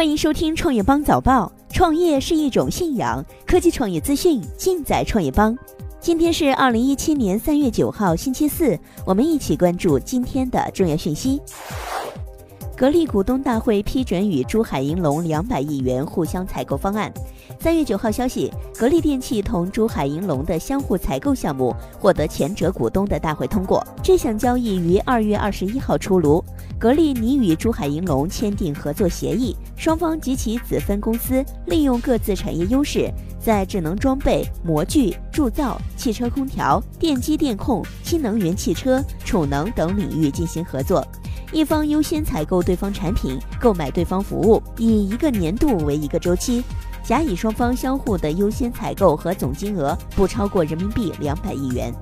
欢迎收听创业邦早报。创业是一种信仰，科技创业资讯尽在创业邦。今天是二零一七年三月九号，星期四，我们一起关注今天的重要讯息。格力股东大会批准与珠海银隆两百亿元互相采购方案。三月九号消息，格力电器同珠海银隆的相互采购项目获得前者股东的大会通过。这项交易于二月二十一号出炉。格力拟与珠海银隆签订合作协议，双方及其子分公司利用各自产业优势，在智能装备、模具、铸造、汽车空调、电机电控、新能源汽车、储能等领域进行合作。一方优先采购对方产品，购买对方服务，以一个年度为一个周期。甲乙双方相互的优先采购和总金额不超过人民币两百亿元。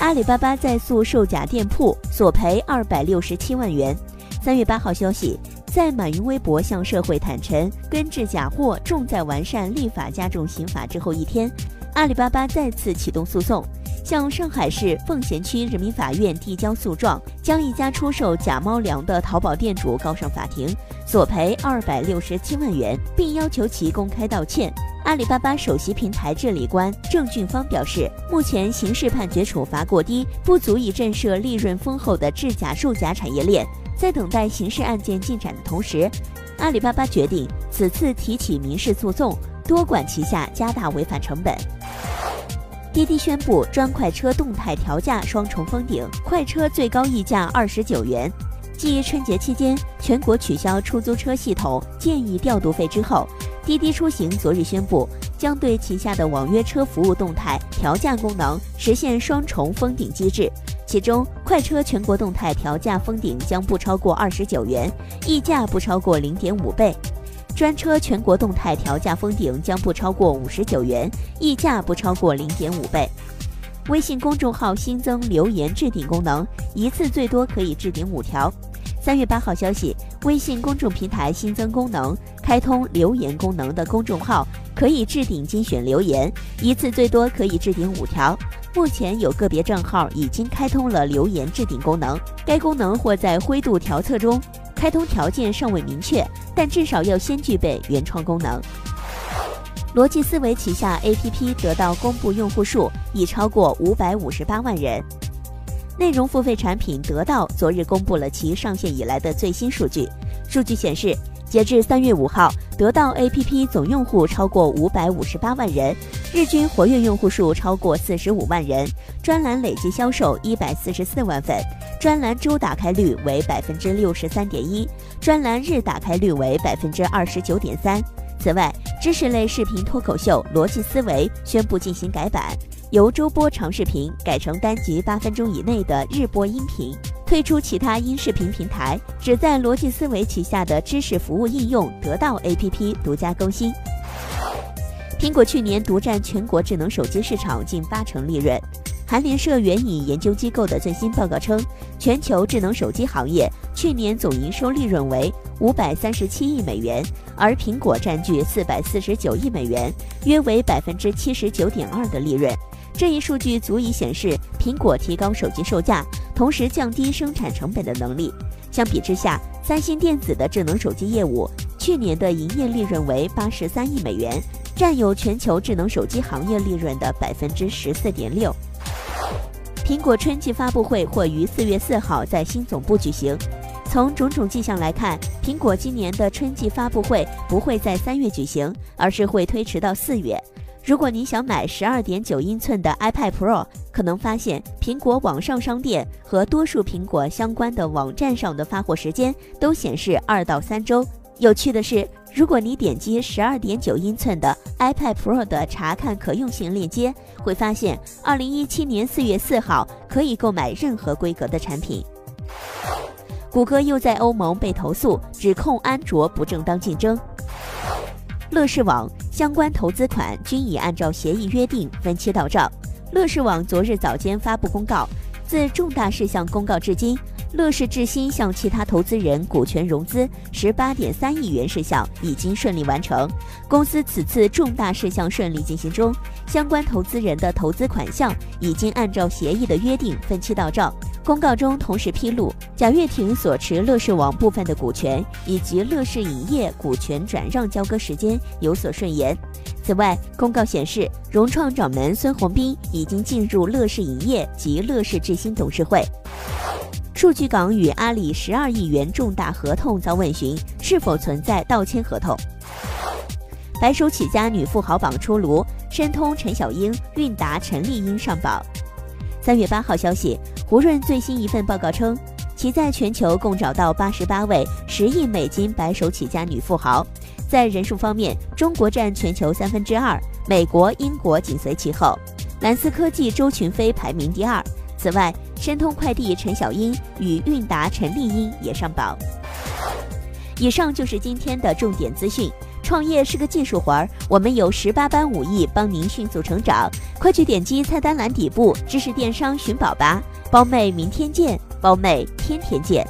阿里巴巴在诉售假店铺索赔二百六十七万元。三月八号消息，在马云微博向社会坦陈根治假货重在完善立法加重刑法之后一天，阿里巴巴再次启动诉讼。向上海市奉贤区人民法院递交诉状，将一家出售假猫粮的淘宝店主告上法庭，索赔二百六十七万元，并要求其公开道歉。阿里巴巴首席平台治理官郑俊芳表示，目前刑事判决处罚过低，不足以震慑利润丰厚的制假售假产业链。在等待刑事案件进展的同时，阿里巴巴决定此次提起民事诉讼，多管齐下，加大违反成本。滴滴宣布专快车动态调价双重封顶，快车最高溢价二十九元。继春节期间全国取消出租车系统建议调度费之后，滴滴出行昨日宣布，将对旗下的网约车服务动态调价功能实现双重封顶机制。其中，快车全国动态调价封顶将不超过二十九元，溢价不超过零点五倍。专车全国动态调价封顶将不超过五十九元，溢价不超过零点五倍。微信公众号新增留言置顶功能，一次最多可以置顶五条。三月八号消息，微信公众平台新增功能，开通留言功能的公众号可以置顶精选留言，一次最多可以置顶五条。目前有个别账号已经开通了留言置顶功能，该功能或在灰度调测中。开通条件尚未明确，但至少要先具备原创功能。逻辑思维旗下 APP 得到公布用户数已超过五百五十八万人。内容付费产品得到昨日公布了其上线以来的最新数据。数据显示，截至三月五号，得到 APP 总用户超过五百五十八万人，日均活跃用户数超过四十五万人，专栏累计销售一百四十四万份。专栏周打开率为百分之六十三点一，专栏日打开率为百分之二十九点三。此外，知识类视频脱口秀《逻辑思维》宣布进行改版，由周播长视频改成单集八分钟以内的日播音频，退出其他音视频平台，只在逻辑思维旗下的知识服务应用得到 APP 独家更新。苹果去年独占全国智能手机市场近八成利润。韩联社援引研究机构的最新报告称，全球智能手机行业去年总营收利润为五百三十七亿美元，而苹果占据四百四十九亿美元，约为百分之七十九点二的利润。这一数据足以显示苹果提高手机售价，同时降低生产成本的能力。相比之下，三星电子的智能手机业务去年的营业利润为八十三亿美元，占有全球智能手机行业利润的百分之十四点六。苹果春季发布会或于四月四号在新总部举行。从种种迹象来看，苹果今年的春季发布会不会在三月举行，而是会推迟到四月。如果你想买十二点九英寸的 iPad Pro，可能发现苹果网上商店和多数苹果相关的网站上的发货时间都显示二到三周。有趣的是。如果你点击十二点九英寸的 iPad Pro 的查看可用性链接，会发现二零一七年四月四号可以购买任何规格的产品。谷歌又在欧盟被投诉，指控安卓不正当竞争。乐视网相关投资款均已按照协议约定分期到账。乐视网昨日早间发布公告，自重大事项公告至今。乐视智新向其他投资人股权融资十八点三亿元事项已经顺利完成，公司此次重大事项顺利进行中，相关投资人的投资款项已经按照协议的约定分期到账，公告中同时披露，贾跃亭所持乐视网部分的股权以及乐视影业股权转让交割时间有所顺延。此外，公告显示，融创掌门孙宏斌已经进入乐视影业及乐视智新董事会。数据港与阿里十二亿元重大合同遭问询，是否存在盗签合同？白手起家女富豪榜出炉，申通陈小英、韵达陈丽英上榜。三月八号消息，胡润最新一份报告称，其在全球共找到八十八位十亿美金白手起家女富豪。在人数方面，中国占全球三分之二，美国、英国紧随其后，蓝思科技周群飞排名第二。此外，申通快递陈小英与韵达陈丽英也上榜。以上就是今天的重点资讯。创业是个技术活儿，我们有十八般武艺帮您迅速成长。快去点击菜单栏底部知识电商寻宝吧，包妹明天见，包妹天天见。